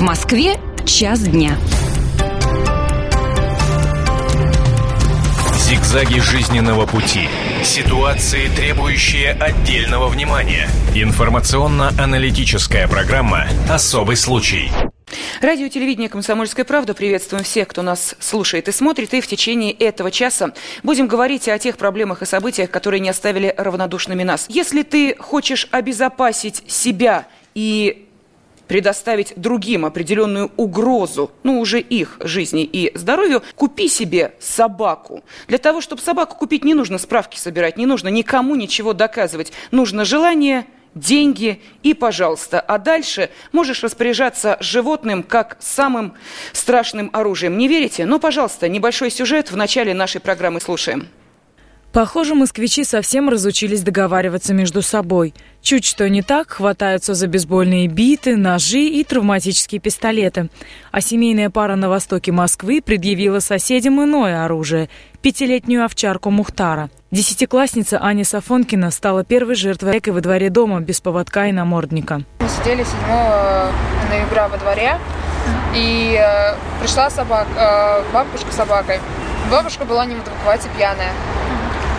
В Москве час дня. Зигзаги жизненного пути. Ситуации, требующие отдельного внимания. Информационно-аналитическая программа «Особый случай». Радио телевидение «Комсомольская правда». Приветствуем всех, кто нас слушает и смотрит. И в течение этого часа будем говорить о тех проблемах и событиях, которые не оставили равнодушными нас. Если ты хочешь обезопасить себя и предоставить другим определенную угрозу, ну, уже их жизни и здоровью, купи себе собаку. Для того, чтобы собаку купить, не нужно справки собирать, не нужно никому ничего доказывать. Нужно желание, деньги и пожалуйста. А дальше можешь распоряжаться животным как самым страшным оружием. Не верите? Ну, пожалуйста, небольшой сюжет в начале нашей программы слушаем. Похоже, москвичи совсем разучились договариваться между собой. Чуть что не так, хватаются за бейсбольные биты, ножи и травматические пистолеты. А семейная пара на востоке Москвы предъявила соседям иное оружие – пятилетнюю овчарку Мухтара. Десятиклассница Аня Сафонкина стала первой жертвой во дворе дома без поводка и намордника. Мы сидели 7 ноября во дворе, и э, пришла собака, э, бабушка с собакой. Бабушка была не в адеквате пьяная.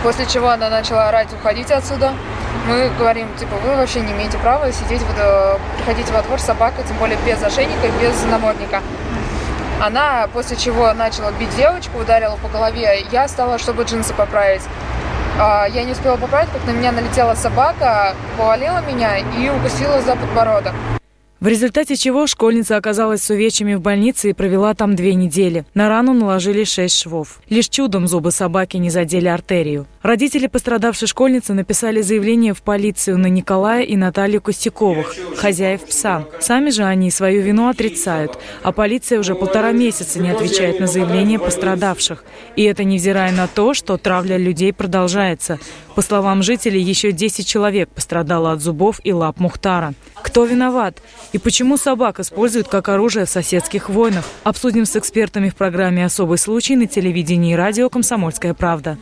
После чего она начала орать, уходить отсюда. Мы говорим, типа, вы вообще не имеете права сидеть, вот, приходить во двор с собакой, тем более без ошейника, без намордника. Она, после чего начала бить девочку, ударила по голове. Я стала, чтобы джинсы поправить. А, я не успела поправить, как на меня налетела собака, повалила меня и укусила за подбородок. В результате чего школьница оказалась с увечьями в больнице и провела там две недели. На рану наложили шесть швов. Лишь чудом зубы собаки не задели артерию. Родители пострадавшей школьницы написали заявление в полицию на Николая и Наталью Костяковых, хозяев пса. Сами же они свою вину отрицают, а полиция уже полтора месяца не отвечает на заявления пострадавших. И это невзирая на то, что травля людей продолжается. По словам жителей, еще 10 человек пострадало от зубов и лап Мухтара. Кто виноват? И почему собак используют как оружие в соседских войнах? Обсудим с экспертами в программе «Особый случай» на телевидении и радио «Комсомольская правда».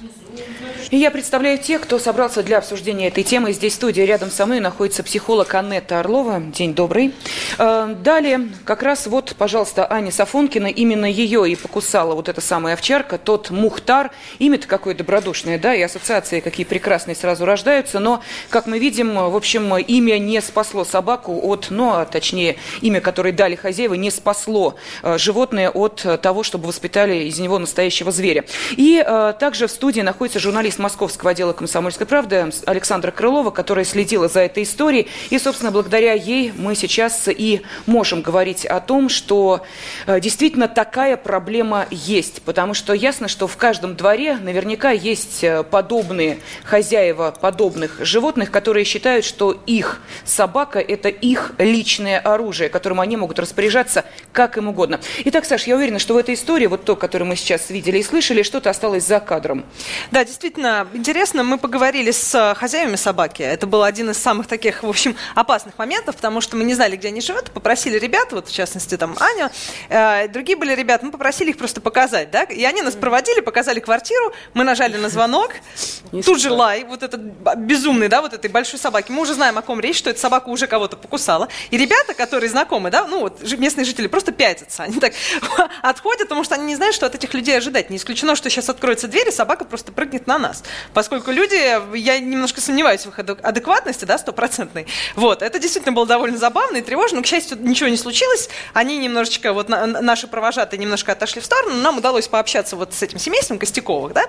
И я представляю тех, кто собрался для обсуждения этой темы. Здесь в студии рядом со мной находится психолог Анетта Орлова. День добрый. Э, далее, как раз вот, пожалуйста, Аня Сафонкина. Именно ее и покусала вот эта самая овчарка, тот Мухтар. Имя-то какое добродушное, да, и ассоциации какие прекрасные сразу рождаются. Но, как мы видим, в общем, имя не спасло собаку от, ну, а точнее, имя, которое дали хозяева, не спасло э, животное от того, чтобы воспитали из него настоящего зверя. И э, также в студии находится журналист московского отдела «Комсомольской правды» Александра Крылова, которая следила за этой историей. И, собственно, благодаря ей мы сейчас и можем говорить о том, что э, действительно такая проблема есть. Потому что ясно, что в каждом дворе наверняка есть э, подобные хозяева подобных животных, которые считают, что их собака – это их личное оружие, которым они могут распоряжаться как им угодно. Итак, Саш, я уверена, что в этой истории, вот то, которое мы сейчас видели и слышали, что-то осталось за кадром. Да, действительно, интересно, мы поговорили с э, хозяевами собаки. Это был один из самых таких, в общем, опасных моментов, потому что мы не знали, где они живут. Попросили ребят, вот в частности там Аню, э, другие были ребята, мы попросили их просто показать, да, и они нас проводили, показали квартиру, мы нажали на звонок, тут же лай, вот этот безумный, да, вот этой большой собаки. Мы уже знаем, о ком речь, что эта собака уже кого-то покусала. И ребята, которые знакомы, да, ну вот местные жители просто пятятся, они так отходят, потому что они не знают, что от этих людей ожидать. Не исключено, что сейчас откроются двери, собака просто прыгнет на нас поскольку люди, я немножко сомневаюсь в их адекватности, да, стопроцентной. Вот, это действительно было довольно забавно и тревожно, но, к счастью, ничего не случилось. Они немножечко, вот на, наши провожатые немножко отошли в сторону, нам удалось пообщаться вот с этим семейством Костяковых, да.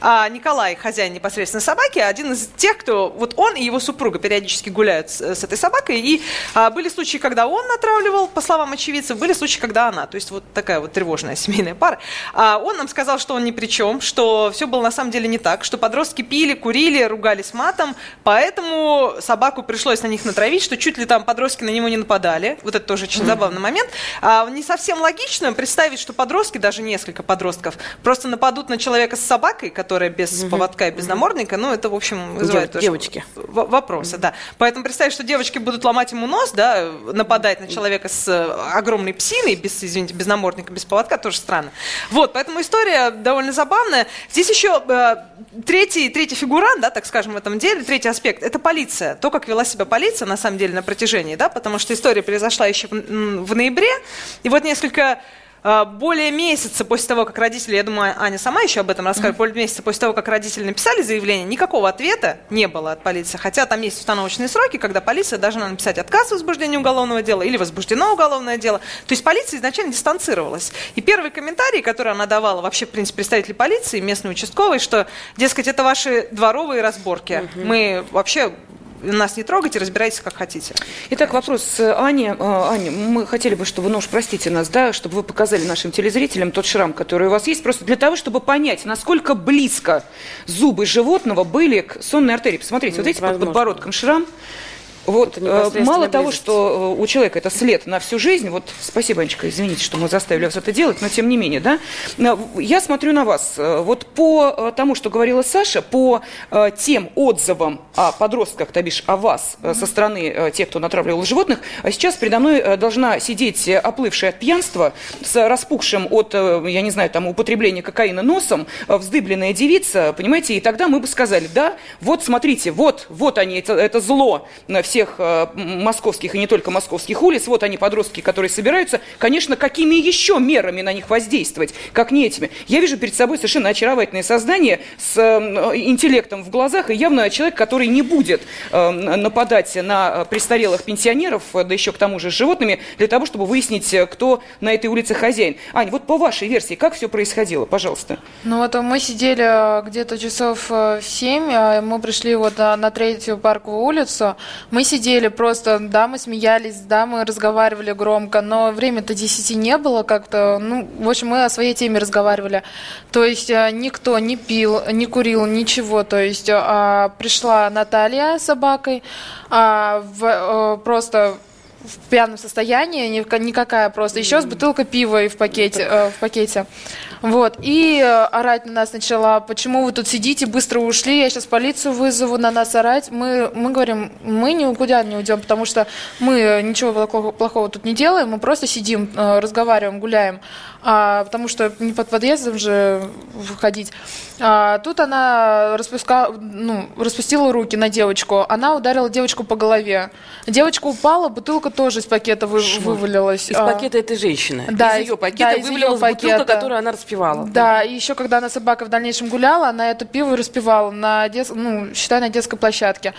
А Николай, хозяин непосредственно собаки, один из тех, кто, вот он и его супруга периодически гуляют с, с этой собакой, и а, были случаи, когда он отравливал, по словам очевидцев, были случаи, когда она, то есть вот такая вот тревожная семейная пара. А он нам сказал, что он ни при чем, что все было на самом деле не так, что подростки пили, курили, ругались матом, поэтому собаку пришлось на них натравить, что чуть ли там подростки на него не нападали. Вот это тоже очень забавный момент. А, не совсем логично представить, что подростки, даже несколько подростков, просто нападут на человека с собакой, которая без поводка и без намордника. Ну, это, в общем, вызывает Дев, девочки. вопросы, да. Поэтому представить, что девочки будут ломать ему нос, да, нападать на человека с э, огромной псиной, без, извините, без намордника, без поводка, тоже странно. Вот, поэтому история довольно забавная. Здесь еще э, третий, третий фигурант, да, так скажем, в этом деле, третий аспект, это полиция. То, как вела себя полиция, на самом деле, на протяжении, да, потому что история произошла еще в, в ноябре, и вот несколько более месяца после того, как родители, я думаю, Аня сама еще об этом расскажет, более месяца после того, как родители написали заявление, никакого ответа не было от полиции. Хотя там есть установочные сроки, когда полиция должна написать отказ в возбуждении уголовного дела или возбуждено уголовное дело. То есть полиция изначально дистанцировалась. И первый комментарий, который она давала, вообще, в принципе, представители полиции, местный участковый, что, дескать, это ваши дворовые разборки. Мы вообще нас не трогайте, разбирайтесь как хотите. Итак, вопрос Ане. А, Аня, мы хотели бы, чтобы, ну уж простите нас, да, чтобы вы показали нашим телезрителям тот шрам, который у вас есть, просто для того, чтобы понять, насколько близко зубы животного были к сонной артерии. Посмотрите, вот видите, под подбородком шрам. Вот, э, мало того, что э, у человека это след на всю жизнь, вот, спасибо, Анечка, извините, что мы заставили вас это делать, но тем не менее, да, э, я смотрю на вас, вот по тому, что говорила Саша, по тем отзывам о подростках, то бишь о вас, со стороны тех, кто натравливал животных, а сейчас передо мной должна сидеть оплывшая от пьянства, с распухшим от, я не знаю, там, употребления кокаина носом, вздыбленная девица, понимаете, и тогда мы бы сказали, да, вот, смотрите, вот, вот они, это, это зло, все всех э, московских и не только московских улиц. Вот они, подростки, которые собираются. Конечно, какими еще мерами на них воздействовать, как не этими? Я вижу перед собой совершенно очаровательное создание с э, интеллектом в глазах и явно человек, который не будет э, нападать на престарелых пенсионеров, да еще к тому же с животными, для того, чтобы выяснить, кто на этой улице хозяин. Ань, вот по вашей версии, как все происходило, пожалуйста? Ну вот мы сидели где-то часов в 7, мы пришли вот на третью парковую улицу, мы сидели просто, да, мы смеялись, да, мы разговаривали громко, но время-то 10 не было как-то, ну, в общем, мы о своей теме разговаривали. То есть э, никто не пил, не курил, ничего. То есть а, пришла Наталья с собакой, а, а, просто в пьяном состоянии, никакая просто. Еще с бутылкой пива и в пакете. Э, в пакете. Вот. И э, орать на нас начала, почему вы тут сидите, быстро ушли, я сейчас полицию вызову, на нас орать. Мы, мы говорим, мы никуда не уйдем, потому что мы ничего плохого, плохого тут не делаем, мы просто сидим, э, разговариваем, гуляем а, потому что не под подъездом же выходить. А, тут она распуска... ну, распустила руки на девочку, она ударила девочку по голове. Девочка упала, бутылка тоже из пакета вы... вывалилась. Из а... пакета этой женщины. Да, из ее пакета да, вывалилась ее пакета. бутылка, которую она распивала. Да, и еще когда она собака в дальнейшем гуляла, она это пиво распивала на, дет... ну, считай, на детской площадке.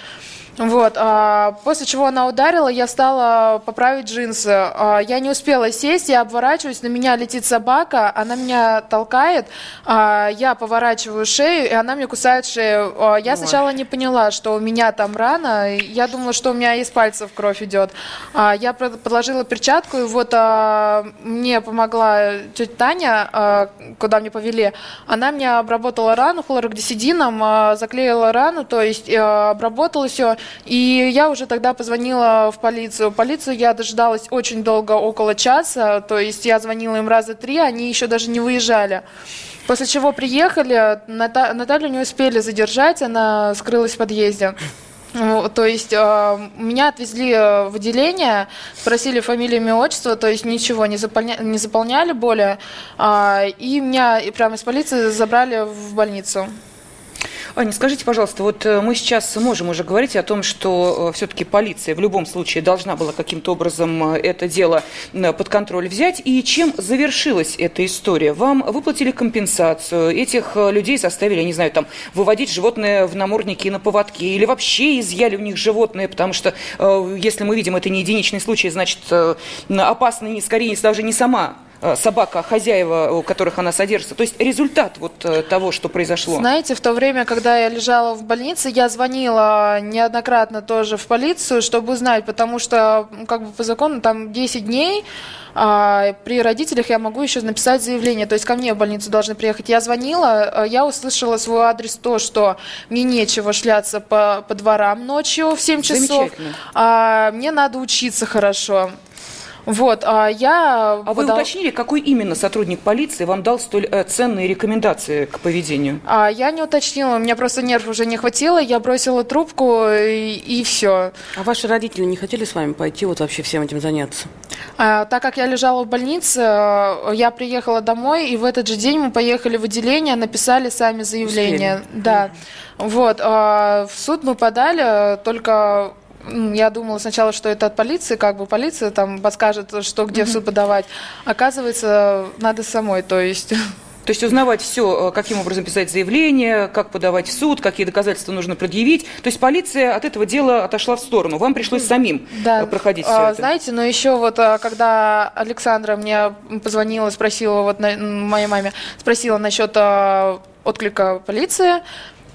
Вот, а, после чего она ударила, я стала поправить джинсы. А, я не успела сесть, я обворачиваюсь, на меня летит собака, она меня толкает, а, я поворачиваю шею, и она мне кусает шею. А, я Ой. сначала не поняла, что у меня там рана, я думала, что у меня из пальцев кровь идет. А, я подложила перчатку, и вот а, мне помогла тетя Таня, а, куда мне повели, она мне обработала рану хлорогдисидином, а, заклеила рану, то есть а, обработала все, и я уже тогда позвонила в полицию. Полицию я дождалась очень долго, около часа. То есть я звонила им раза три, они еще даже не выезжали. После чего приехали, Ната- Наталью не успели задержать, она скрылась в подъезде. То есть э, меня отвезли в отделение, спросили фамилию, имя, отчество, то есть ничего не, заполня, не заполняли более. Э, и меня прямо из полиции забрали в больницу. Аня, скажите, пожалуйста, вот э, мы сейчас можем уже говорить о том, что э, все-таки полиция в любом случае должна была каким-то образом э, это дело под контроль взять. И чем завершилась эта история? Вам выплатили компенсацию, этих людей заставили, я не знаю, там, выводить животное в намордники и на поводки, или вообще изъяли у них животное, потому что, если мы видим, это не единичный случай, значит, опасно, скорее, даже не сама собака, хозяева, у которых она содержится. То есть результат вот э, того, что произошло. Знаете, в то время, когда я лежала в больнице, я звонила неоднократно тоже в полицию, чтобы узнать, потому что как бы по закону там 10 дней, а при родителях я могу еще написать заявление, то есть ко мне в больницу должны приехать. Я звонила, э, я услышала свой адрес то, что мне нечего шляться по, по дворам ночью в 7 часов, а мне надо учиться хорошо. Вот, а я... А вы уточнили, какой именно сотрудник полиции вам дал столь э, ценные рекомендации к поведению? А я не уточнила, у меня просто нерв уже не хватило, я бросила трубку и, и все. А ваши родители не хотели с вами пойти вот вообще всем этим заняться? А, так как я лежала в больнице, э, я приехала домой, и в этот же день мы поехали в отделение, написали сами заявление. Успели. Да. Mm. Вот. А в суд мы подали, только я думала сначала, что это от полиции, как бы полиция там подскажет, что где в суд подавать. Оказывается, надо самой, то есть... То есть узнавать все, э, каким образом писать заявление, как подавать в суд, какие доказательства нужно предъявить. То есть полиция от этого дела отошла в сторону. Вам пришлось самим да. Э, проходить все а, это. Знаете, но еще вот э, когда Александра мне позвонила, спросила, вот на, моей маме, спросила насчет отклика полиции,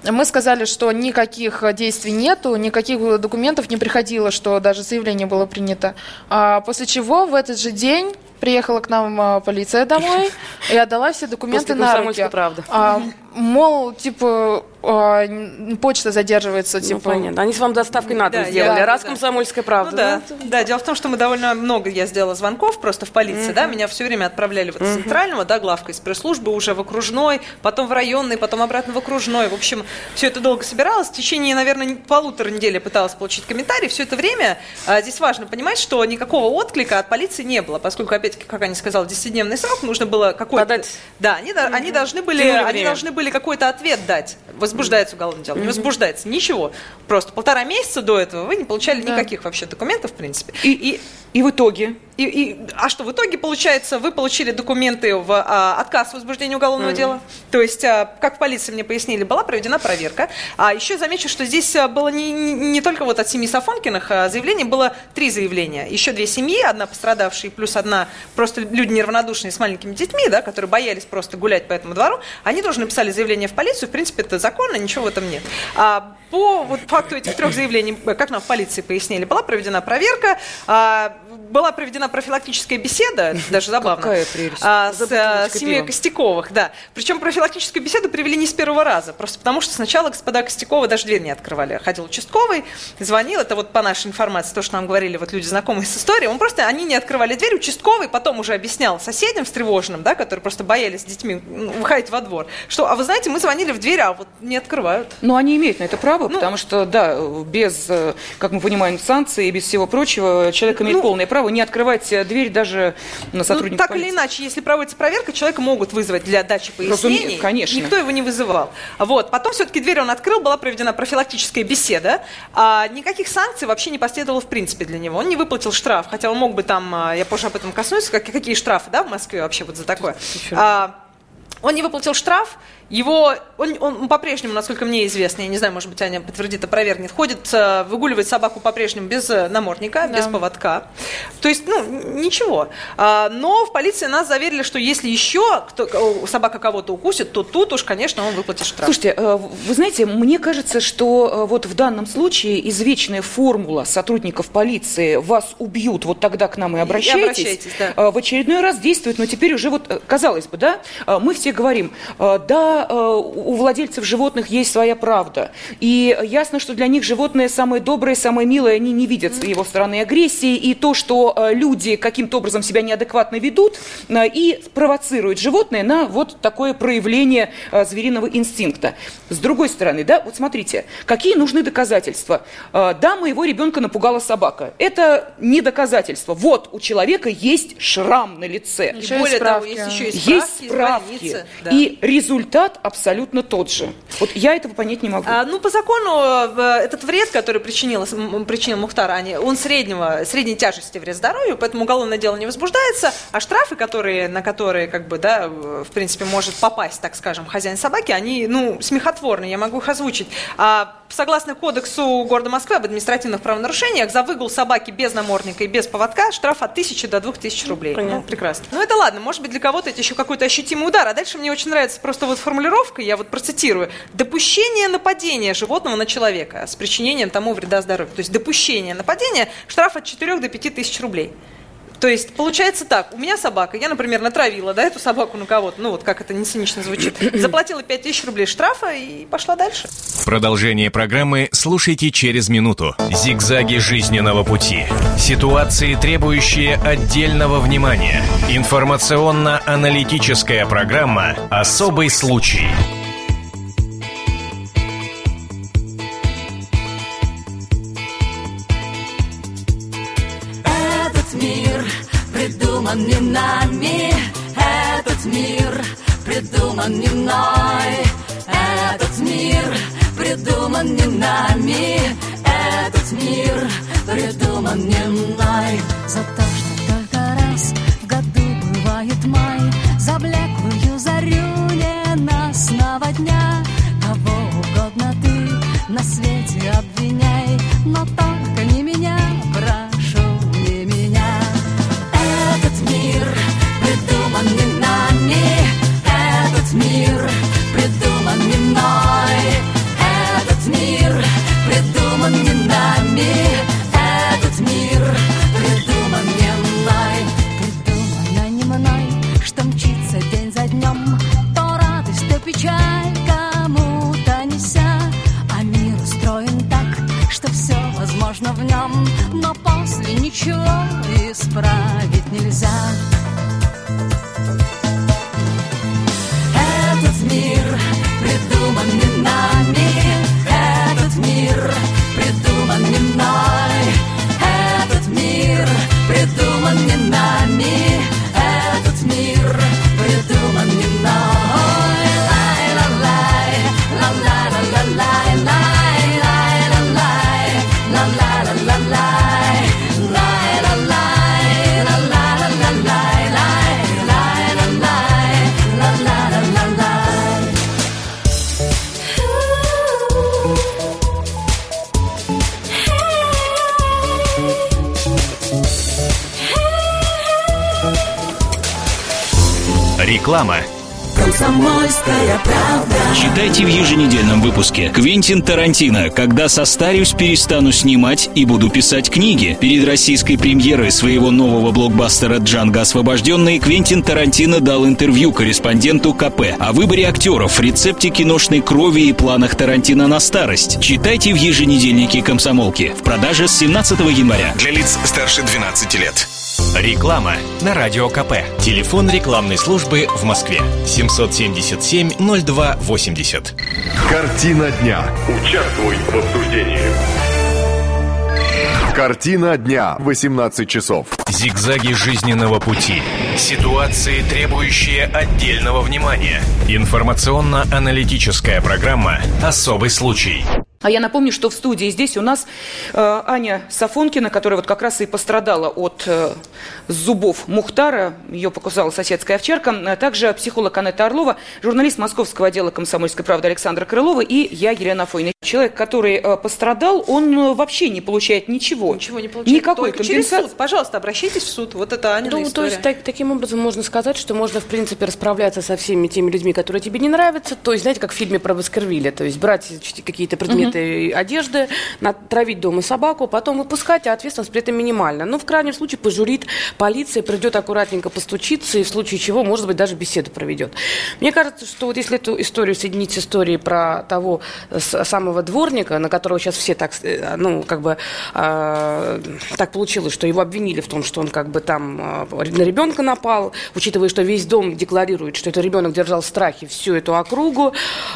мы сказали, что никаких действий нету, никаких документов не приходило, что даже заявление было принято. А после чего в этот же день приехала к нам а, полиция домой и отдала все документы После на руки. правда. А, мол, типа, а, почта задерживается, ну, типа. понятно. Они с вам доставкой на дом да, сделали. Я, Раз да. комсомольская правда. Ну, да. да. да, дело в том, что мы довольно много я сделала звонков просто в полиции, uh-huh. да, меня все время отправляли вот uh-huh. из центрального, да, главка из пресс-службы уже в окружной, потом в районный, потом обратно в окружной. В общем, все это долго собиралось. В течение, наверное, полутора недели пыталась получить комментарий. Все это время а, здесь важно понимать, что никакого отклика от полиции не было, поскольку, опять-таки, как они сказали, 10-дневный срок, нужно было какой-то... Подать. Да, они, uh-huh. они должны были, они должны были какой-то ответ дать. Возбуждается уголовное дело. Не возбуждается ничего. Просто полтора месяца до этого вы не получали да. никаких вообще документов, в принципе. И, и, и в итоге и, и, а что, в итоге, получается, вы получили документы в а, отказ в возбуждении уголовного mm-hmm. дела? То есть, а, как в полиции мне пояснили, была проведена проверка. А еще замечу, что здесь а, было не, не, не только вот от семьи Сафонкиных а, заявлений, было три заявления. Еще две семьи, одна пострадавшая, плюс одна просто люди неравнодушные с маленькими детьми, да, которые боялись просто гулять по этому двору. Они тоже написали заявление в полицию. В принципе, это законно, ничего в этом нет. А, по вот, факту этих трех заявлений, как нам в полиции пояснили, была проведена проверка, а, была проведена профилактическая беседа, даже забавно, Какая прелесть. А, с а, семьей Костяковых, да. Причем профилактическую беседу привели не с первого раза, просто потому что сначала господа Костякова даже дверь не открывали. Ходил участковый, звонил, это вот по нашей информации, то, что нам говорили вот люди, знакомые с историей, он просто, они не открывали дверь, участковый потом уже объяснял соседям встревоженным, да, которые просто боялись с детьми выходить во двор, что, а вы знаете, мы звонили в дверь, а вот не открывают. Но они имеют на это право, ну, потому что, да, без, э, как мы понимаем, санкций и без всего прочего, человек имеет ну, полное право не открывать э, дверь даже на сотрудника ну, так полиции. или иначе, если проводится проверка, человека могут вызвать для дачи пояснений. Разумеется, конечно. Никто его не вызывал. Вот. Потом все-таки дверь он открыл, была проведена профилактическая беседа. А никаких санкций вообще не последовало в принципе для него. Он не выплатил штраф, хотя он мог бы там, а, я позже об этом коснусь, какие штрафы да, в Москве вообще вот за такое. А, он не выплатил штраф, его, он, он по-прежнему, насколько мне известно, я не знаю, может быть, Аня подтвердит, опровергнет, ходит, э, выгуливает собаку по-прежнему без э, намордника, да. без поводка. То есть, ну, ничего. А, но в полиции нас заверили, что если еще кто, собака кого-то укусит, то тут уж, конечно, он выплатит штраф. Слушайте, э, вы знаете, мне кажется, что вот в данном случае извечная формула сотрудников полиции «вас убьют, вот тогда к нам и обращайтесь», и обращайтесь да. в очередной раз действует, но теперь уже вот, казалось бы, да, мы все говорим, да, Э, у владельцев животных есть своя правда. И ясно, что для них животное самое доброе, самое милое, они не видят его стороны агрессии. И то, что э, люди каким-то образом себя неадекватно ведут э, и провоцируют животное на вот такое проявление звериного инстинкта. С другой стороны, да, вот смотрите, какие нужны доказательства. Да, моего ребенка напугала собака. Это не доказательство. Вот у человека есть шрам на лице. Еще и более того, есть еще и справки, есть справки. Да. И результат результат абсолютно тот же. Вот я этого понять не могу. А, ну, по закону, этот вред, который причинил, причинил Мухтар Ани, он среднего, средней тяжести вред здоровью, поэтому уголовное дело не возбуждается, а штрафы, которые, на которые, как бы, да, в принципе, может попасть, так скажем, хозяин собаки, они, ну, смехотворные, я могу их озвучить. А, согласно кодексу города Москвы об административных правонарушениях, за выгул собаки без намордника и без поводка штраф от 1000 до 2000 рублей. Понятно. Ну, прекрасно. Ну, это ладно, может быть, для кого-то это еще какой-то ощутимый удар, а дальше мне очень нравится просто вот формулировка, я вот процитирую, допущение нападения животного на человека с причинением тому вреда здоровью. То есть допущение нападения, штраф от 4 до 5 тысяч рублей. То есть, получается так, у меня собака, я, например, натравила, да, эту собаку на кого-то, ну вот как это не цинично звучит, заплатила 5000 рублей штрафа и пошла дальше. Продолжение программы слушайте через минуту. Зигзаги жизненного пути. Ситуации, требующие отдельного внимания. Информационно-аналитическая программа «Особый случай». Придуман не нами, этот мир придуман не мной, этот мир придуман не нами, выпуске. Квентин Тарантино. Когда состарюсь, перестану снимать и буду писать книги. Перед российской премьерой своего нового блокбастера «Джанго освобожденный» Квентин Тарантино дал интервью корреспонденту КП о выборе актеров, рецепте киношной крови и планах Тарантино на старость. Читайте в еженедельнике «Комсомолки». В продаже с 17 января. Для лиц старше 12 лет. Реклама на Радио КП. Телефон рекламной службы в Москве. 777-02-80. Картина дня. Участвуй в обсуждении. Картина дня. 18 часов. Зигзаги жизненного пути. Ситуации, требующие отдельного внимания. Информационно-аналитическая программа «Особый случай». А я напомню, что в студии здесь у нас э, Аня Сафонкина, которая вот как раз и пострадала от э, зубов Мухтара, ее покусала соседская овчарка, а также психолог Анетта Орлова, журналист московского отдела «Комсомольской правды» Александра Крылова и я, Елена Фойна. Человек, который э, пострадал, он э, вообще не получает ничего. Ничего не получает. Никакой Только через компенсации. суд. Пожалуйста, обращайтесь в суд. Вот это Анина Ну, то история. есть так- таким образом можно сказать, что можно, в принципе, расправляться со всеми теми людьми, которые тебе не нравятся. То есть, знаете, как в фильме про Баскервилля. То есть брать какие-то предметы одежды, натравить дома собаку, потом выпускать, а ответственность при этом минимальна. Ну, в крайнем случае, пожурит полиция, придет аккуратненько постучиться, и в случае чего, может быть, даже беседу проведет. Мне кажется, что вот если эту историю соединить с историей про того э, самого дворника, на которого сейчас все так, э, ну, как бы, э, так получилось, что его обвинили в том, что он как бы там э, на ребенка напал, учитывая, что весь дом декларирует, что этот ребенок держал в страхе всю эту округу,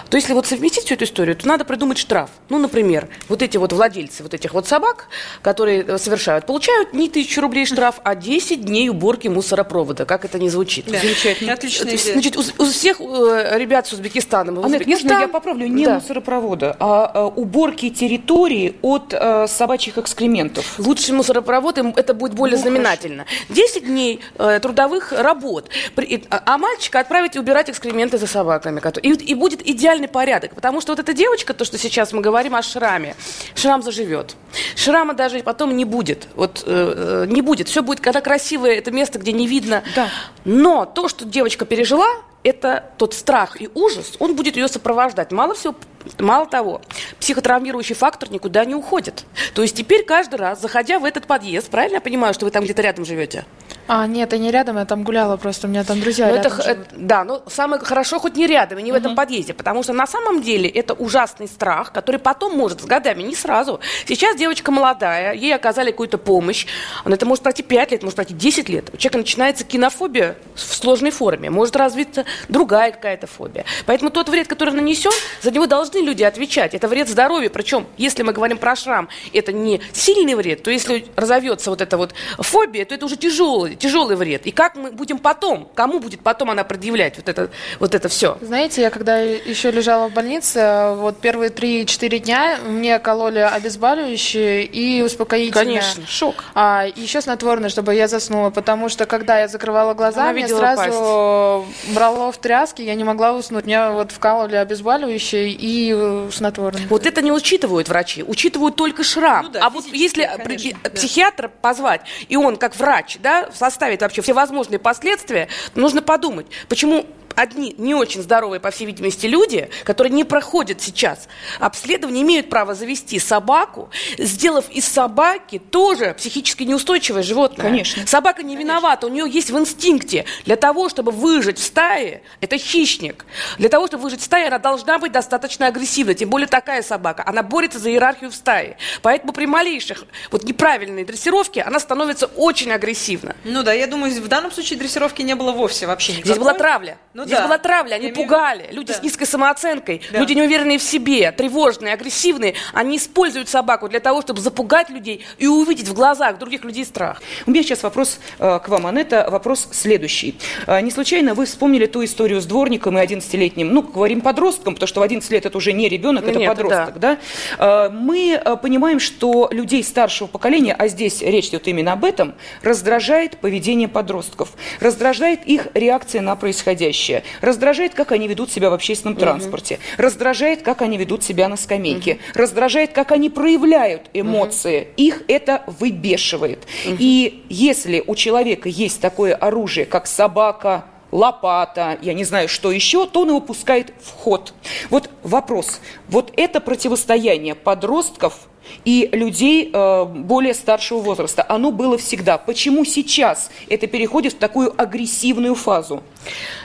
то если вот совместить всю эту историю, то надо придумать штраф. Ну, например, вот эти вот владельцы вот этих вот собак, которые э, совершают, получают не тысячу рублей штраф, а 10 дней уборки мусоропровода. Как это не звучит? Да. Замечательно. Отличная идея. Значит, у, у всех э, ребят с Узбекистана Анет, можно Узбекистан- я поправлю? Не Да. мусоропровода, а э, уборки территории от э, собачьих экскрементов. Лучший мусоропровод, им это будет более Ну, знаменательно. 10 дней э, трудовых работ, При- и- а а мальчика отправить убирать экскременты за собаками. И, и будет идеальный порядок, потому что вот эта девочка, то, что сейчас мы говорим о шраме, шрам заживет. Шрама даже потом не будет. Вот э, э, не будет. Все будет, когда красивое это место, где не видно. Да. Но то, что девочка пережила, это тот страх и ужас, он будет ее сопровождать. Мало всего, Мало того, психотравмирующий фактор никуда не уходит. То есть теперь каждый раз, заходя в этот подъезд, правильно я понимаю, что вы там где-то рядом живете? А, нет, я не рядом, я там гуляла просто, у меня там друзья Ну, это, это- да, но самое хорошо хоть не рядом и не в этом подъезде, потому что на самом деле это ужасный страх, который потом может с годами, не сразу. Сейчас девочка молодая, ей оказали какую-то помощь, но это может пройти 5 лет, может пройти 10 лет. У человека начинается кинофобия в сложной форме, может развиться другая какая-то фобия. Поэтому тот вред, который нанесен, за него должны люди отвечать. Это вред здоровью, причем, если мы говорим про шрам, это не сильный вред, то если разовьется вот эта вот фобия, то это уже тяжелый, тяжелый вред. И как мы будем потом, кому будет потом она предъявлять вот это, вот это все? Знаете, я когда еще лежала в больнице, вот первые 3-4 дня мне кололи обезболивающие и успокоительное. Конечно, шок. А еще снотворное, чтобы я заснула, потому что когда я закрывала глаза, мне сразу брало в тряске, я не могла уснуть. Меня вот вкалывали обезболивающие и э, снотворное. Вот это не учитывают врачи, учитывают только шрам. Ну да, а вот если конечно, при- да. психиатра позвать, и он как врач, да, составит вообще все возможные последствия, нужно подумать, почему одни не очень здоровые, по всей видимости, люди, которые не проходят сейчас обследование, имеют право завести собаку, сделав из собаки тоже психически неустойчивое животное. Конечно. Собака не виновата, у нее есть в инстинкте. Для того, чтобы выжить в стае, это хищник. Для того, чтобы выжить в стае, она должна быть достаточно агрессивна. Тем более такая собака. Она борется за иерархию в стае. Поэтому при малейших вот неправильной дрессировке она становится очень агрессивна. Ну да, я думаю, в данном случае дрессировки не было вовсе вообще никакой. Здесь была травля. Ну Здесь да. была травля, они пугали. Люди да. с низкой самооценкой, Да. люди неуверенные в себе, тревожные, агрессивные, они используют собаку для того, чтобы запугать людей и увидеть в глазах других людей страх. У меня сейчас вопрос э, к вам, Анетта. Вопрос следующий. Э, не случайно вы вспомнили ту историю с дворником и 11-летним, ну, говорим подростком, потому что в 11 лет это уже не ребенок, это Нет, подросток, да? Э, мы понимаем, что людей старшего поколения, а здесь речь идет именно об этом, раздражает поведение подростков, раздражает их реакция на происходящее, раздражает, как они ведут себя в общественном транспорте, раздражает, как они ведут себя на скамейке, раздражает, как они проявляют эмоции. Их это выбешивает. И если у человека есть такое оружие, как собака, лопата, я не знаю, что еще, то он его пускает в ход. Вот вопрос. Вот это противостояние подростков и людей э, более старшего возраста, оно было всегда. Почему сейчас это переходит в такую агрессивную фазу?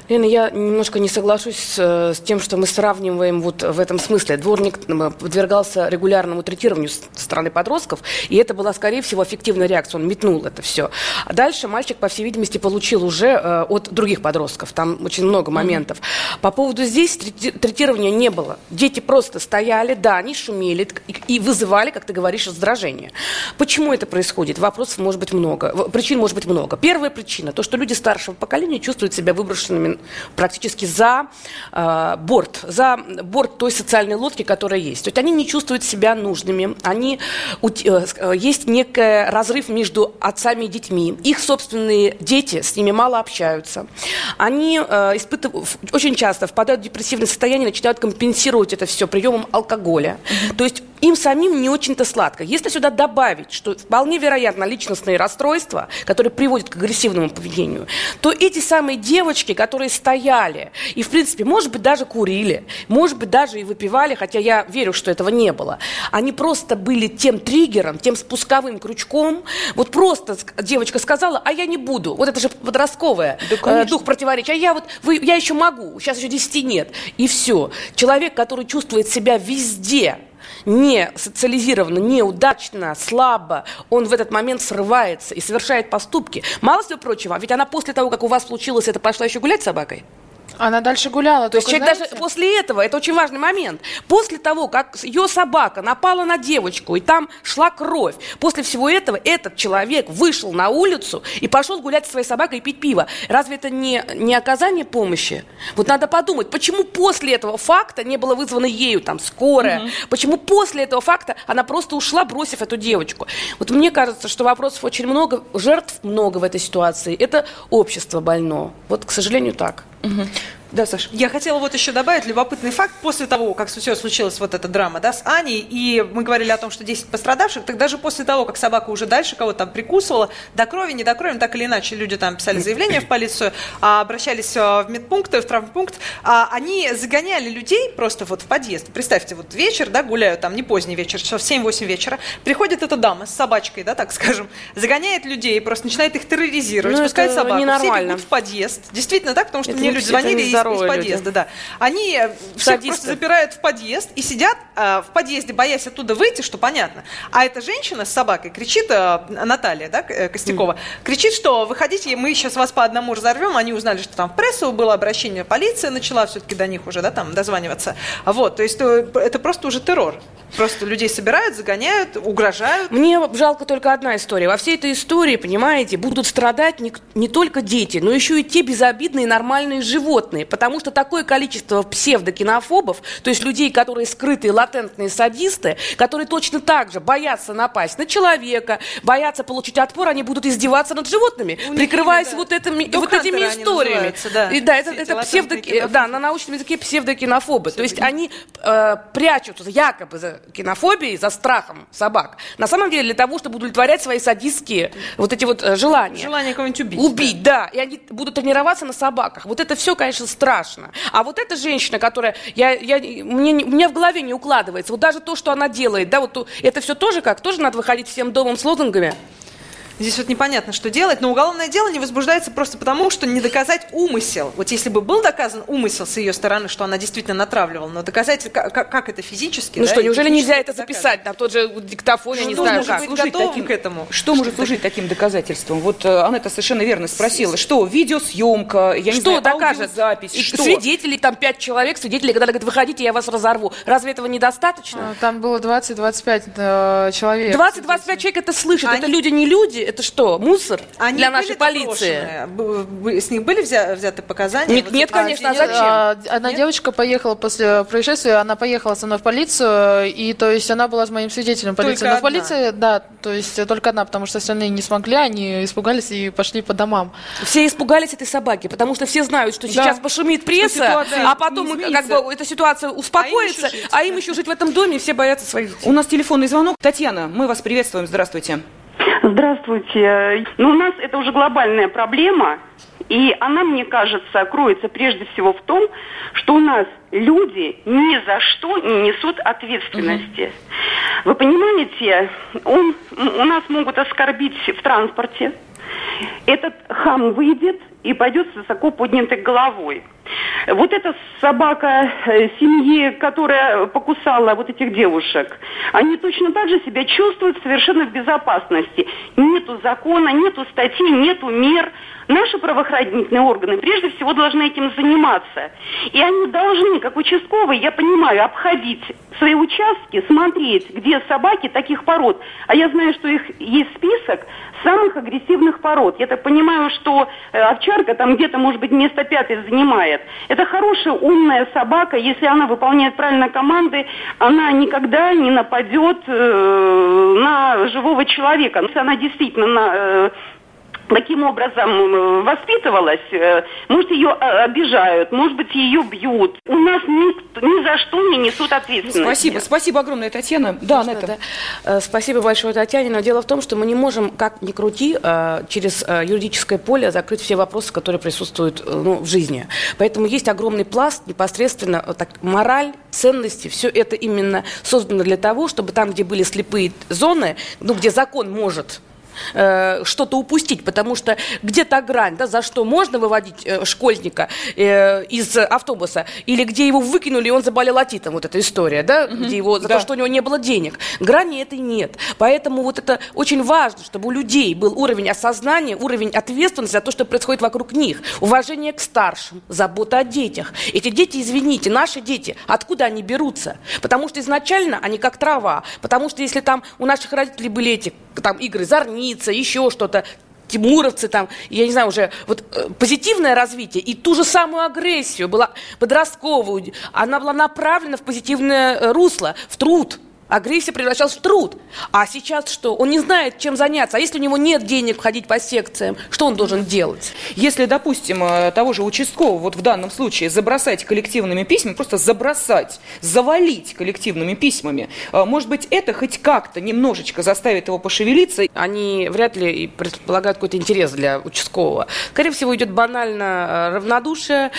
Лена, я немножко не соглашусь с, э, с тем, что мы сравниваем вот в этом смысле. Дворник подвергался регулярному третированию со стороны подростков, и это была, скорее всего, эффективная реакция. Он метнул это все. А дальше мальчик, по всей видимости, получил уже э, от других подростков. Там очень много моментов. По поводу здесь трети- третирования не было. Дети просто стояли, да, они шумели и, и вызывали, как ты говоришь, раздражение. Почему это происходит? Вопросов может быть много. Причин может быть много. Первая причина, то, что люди старшего поколения чувствуют себя выброшенными практически за э, борт, за борт той социальной лодки, которая есть. То есть они не чувствуют себя нужными, они, э, э, есть некий разрыв между отцами и детьми. Их собственные дети с ними мало общаются. Они э, испытывают, очень часто впадают в депрессивное состояние, начинают компенсировать это все приемом алкоголя. То есть им самим не очень-то сладко. Если сюда добавить, что вполне вероятно личностные расстройства, которые приводят к агрессивному поведению, то эти самые девочки, которые стояли и, в принципе, может быть, даже курили, может быть, даже и выпивали, хотя я верю, что этого не было, они просто были тем триггером, тем спусковым крючком. Вот просто девочка сказала, а я не буду. Вот это же подростковое, э, дух противоречия. А я вот, вы, я еще могу, сейчас еще 10 нет. И все. Человек, который чувствует себя везде, не социализированно, неудачно, слабо, он в этот момент срывается и совершает поступки. Мало всего прочего, ведь она после того, как у вас случилось это, пошла еще гулять с собакой? Она дальше гуляла. То есть человек знаете, даже после этого, это очень важный момент, после того, как ее собака напала на девочку, и там шла кровь, после всего этого этот человек вышел на улицу и пошел гулять со своей собакой и пить пиво. Разве это не, не оказание помощи? Вот надо подумать, почему после этого факта не было вызвано ею там скорая, почему после этого факта она просто ушла, бросив эту девочку. Вот мне кажется, что вопросов очень много, жертв много в этой ситуации. Это общество больно. Вот, к сожалению, так. Да, Саша. Я хотела вот еще добавить любопытный факт. После того, как все случилось вот эта драма да, с Аней, и мы говорили о том, что 10 пострадавших, так даже после того, как собака уже дальше кого-то там прикусывала, до крови, не до крови, так или иначе, люди там писали заявление в полицию, а, обращались а, в медпункт, в травмпункт, а, они загоняли людей просто вот в подъезд. Представьте, вот вечер, да, гуляют там, не поздний вечер, часов 7-8 вечера, приходит эта дама с собачкой, да, так скажем, загоняет людей, просто начинает их терроризировать, Ну, пускает собаку. Все бегут в подъезд. Действительно так, потому что Это мне не- люди это звонили из, из подъезда, люди. да. Они э, всех Садисты. просто запирают в подъезд и сидят в подъезде, боясь оттуда выйти, что понятно. А эта женщина с собакой кричит, э, Наталья, да, э, Костякова, кричит, что выходите, мы сейчас вас по одному разорвем. Они узнали, что там в прессу было обращение, полиция начала все-таки до них уже, да, там дозваниваться. Вот, то есть э, это просто уже террор. Просто людей собирают, загоняют, угрожают. Мне жалко только одна история. Во всей этой истории, понимаете, будут страдать не, не только дети, но еще и те безобидные нормальные животные. Потому что такое количество псевдокинофобов, то есть людей, которые скрытые, латентные садисты, которые точно так же боятся напасть на человека, боятся получить отпор, они будут издеваться над животными, У них прикрываясь имя, да. вот, этими, вот этими историями. да. И, да, это, Все это кинофобы. да, на научном языке псевдокинофобы. То есть они э, прячутся якобы за кинофобией, за страхом собак. На самом деле для того, чтобы удовлетворять свои садистские вот эти вот э, желания. Желание кого-нибудь убить. Убить, да. И они будут тренироваться на собаках. Вот это все, конечно, страшно. А вот эта женщина, которая... Я, я, мне, не- у меня в голове не укладывается. Вот даже то, что она делает, да, вот то- это все тоже как? Тоже надо выходить всем домом с лозунгами? Здесь вот непонятно, что делать, но уголовное дело не возбуждается просто потому, что не доказать умысел. Вот если бы был доказан умысел с ее стороны, что она действительно натравливала, но доказать, как, как- это физически... Ну да, что, неужели нельзя это записать на тот же диктофон, я не Что знаю может как? быть служить таким- к этому? Что может служить таким доказательством? Вот э, Анетта совершенно верно спросила. Что, видеосъемка, я не что знаю, докажет? запись, И что? Свидетелей, там пять человек, свидетелей, когда говорят, выходите, я вас разорву. Разве этого недостаточно? А, Там было 20-25 э, человек. 20-25 человек это слышат. Они- Это люди не люди, это что, мусор Они для были нашей полиции? допрошены? С них были взя- взяты показания? Нет, Вот нет, за- конечно, а зачем? а, Одна Нет? девочка поехала после происшествия, она поехала со мной в полицию, и то есть она была с моим свидетелем полиции. Только Но в одна? полиции, да, то есть только одна, потому что остальные не смогли, они испугались и пошли по домам. Все испугались этой собаки, потому что все знают, что сейчас пошумит пресса, а потом как бы эта ситуация успокоится, жить, а им еще жить в этом доме, и все боятся своих детей. У нас телефонный звонок. Татьяна, мы вас приветствуем. Здравствуйте. Здравствуйте. Ну, у нас это уже глобальная проблема, и она, мне кажется, кроется прежде всего в том, что у нас люди ни за что не несут ответственности. Вы понимаете, он, у нас могут оскорбить в транспорте. Этот хам выйдет и пойдет с высоко поднятой головой. Вот эта собака э, семьи, которая покусала вот этих девушек, они точно так же себя чувствуют совершенно в безопасности. Нету закона, нету статей, нету мер. Наши правоохранительные органы прежде всего должны этим заниматься. И они должны, как участковые, я понимаю, обходить свои участки, смотреть, где собаки таких пород. А я знаю, что их есть список самых агрессивных пород. Я так понимаю, что э, овчарка там где-то, может быть, место пятое занимает. Это хорошая, умная собака. Если она выполняет правильно команды, она никогда не нападет э, на живого человека. Если она действительно на, э, таким образом воспитывалась, э, может, ее э, обижают, может быть, ее бьют. У нас ни, ни за что не несут ответственности. Спасибо, спасибо огромное, Татьяна. Да, Можно, Анетта. да? Э, Спасибо большое, Татьяне. Но дело в том, что мы не можем, как ни крути, через юридическое поле закрыть все вопросы, которые присутствуют ну, в жизни. Поэтому есть огромный пласт непосредственно так, мораль, ценности. Все это именно создано для того, чтобы там, где были слепые зоны, ну, где закон может э, что-то упустить, потому что где-то грань, да, за что можно выводить э, школьника э, из автобуса, или где его выкинули, и он заболел отитом, вот эта история, да, где его за да. то, что у него не было денег. Грани этой нет. Поэтому вот это очень важно, чтобы у людей был уровень осознания, уровень ответственности за то, что происходит вокруг них, уважение к старшим, забота о детях. Эти дети, извините, наши дети, откуда они берутся? Потому что изначально они как трава. Потому что если там у наших родителей были эти там игры Зорница, еще что-то, тимуровцы там, я не знаю, уже вот э, позитивное развитие и ту же самую агрессию была подростковую, она была направлена в позитивное э, русло, в труд. Агрессия превращалась в труд. А сейчас что? Он не знает, чем заняться. А если у него нет денег ходить по секциям, что он должен делать? Если, допустим, э, того же участкового, вот в данном случае, забросать коллективными письмами, просто забросать, завалить коллективными письмами, э, может быть, это хоть как-то немножечко заставит его пошевелиться? Они вряд ли предполагают какой-то интерес для участкового. Скорее всего, идет банально э, равнодушие,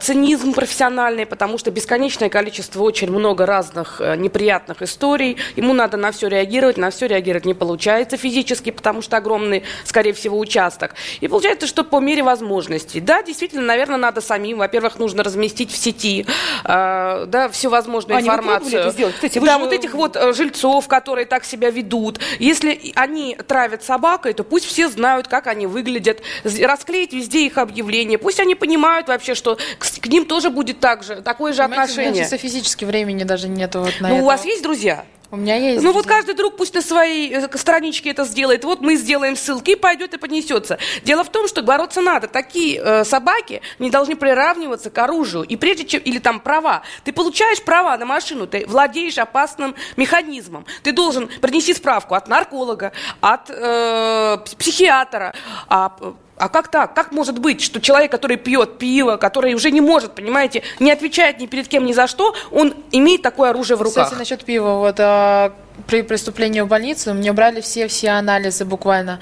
цинизм профессиональный, потому что бесконечное количество, очень много разных неприятных историй. Ему надо на все реагировать, на все реагировать не получается физически, потому что огромный, скорее всего, участок. И получается, что по мере возможностей. Да, действительно, наверное, надо самим. Во-первых, нужно разместить в сети э, да, всю возможную вы информацию. это сделать? Кстати, вы да, же- вот этих вот э, жильцов, которые так себя ведут. Если они травят собакой, то пусть все знают, как они выглядят, расклеить везде их объявления. Пусть они понимают вообще, что к, ним тоже будет так же, такое же Понимаете, у отношение. меня чисто физически времени даже нету вот на Ну, у это. вас есть друзья? У меня есть. Ну вот друзья. каждый друг пусть на своей э, страничке это сделает. Вот мы сделаем ссылки, и пойдет и поднесется. Дело в том, что бороться надо. Такие э, собаки не должны приравниваться к оружию. И прежде чем, или там права, ты получаешь права на машину, ты владеешь опасным механизмом. Ты должен принести справку от нарколога, от э, психиатра. А, а как так? Как может быть, что человек, который пьет пиво, который уже не может, понимаете, не отвечает ни перед кем ни за что, он имеет такое оружие в руках? Кстати, насчет пива. Вот а, при поступлении в больницу мне брали все-все анализы буквально.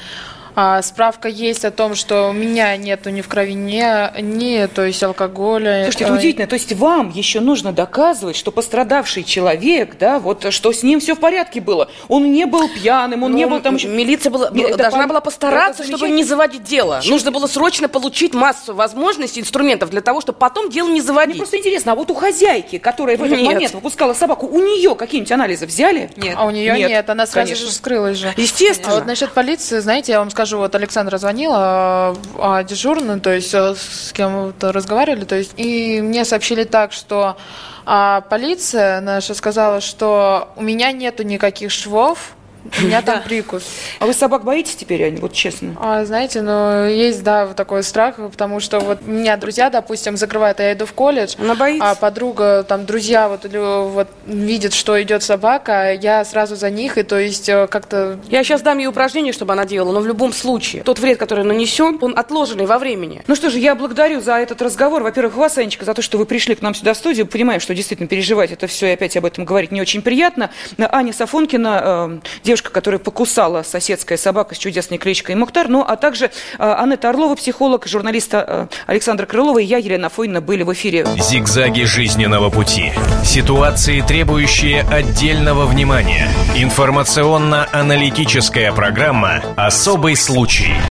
А, справка есть о том, что у меня нету ни в крови ни, ни то есть алкоголя. Слушайте, это э, удивительно. То есть вам еще нужно доказывать, что пострадавший человек, да, вот что с ним все в порядке было. Он не был пьяным, он не Ну, был там еще... Милиция была, это должна пон- была постараться, чтобы не заводить дело. Нужно было срочно получить массу возможностей, инструментов для того, чтобы потом дело не Мне заводить. просто интересно, а вот у хозяйки, которая в этот Нет. момент выпускала собаку, у нее какие-нибудь анализы взяли? Нет. А у нее Нет, нет, она сразу конечно. же скрылась же. Естественно. А вот насчет полиции, знаете, я вам скажу, вот Александра звонила, а, дежурный, то есть э, с кем-то разговаривали, то есть, и мне сообщили так, что а, полиция наша сказала, что у меня нету никаких швов, у меня там прикус. А вы собак боитесь теперь, Ань, вот честно? А, знаете, ну, есть, да, вот такой страх, потому что вот меня друзья, допустим, закрывают, а я иду в колледж, Она боится. а подруга, там, друзья вот, вот видят, что идет собака, я сразу за них, и то есть э, как-то Я сейчас дам ей упражнение, чтобы она делала, но в любом случае тот вред, который нанесен, он отложенный во времени. Ну что же, я благодарю за этот разговор. Во-первых, вас, Анечка, за то, что вы пришли к нам сюда в студию. Понимаем, что действительно переживать это все и опять об этом говорить не очень приятно. Аня Сафонкина, э, девушка, которая покусала соседская собака с чудесной кличкой Мухтар, ну а также э, Анетта Орлова, психолог, журналиста э, Александра Крылова и я, Елена Фойна, были в эфире. Зигзаги жизненного пути. Ситуации, требующие отдельного внимания. Информационно-аналитическая программа «Особый случай».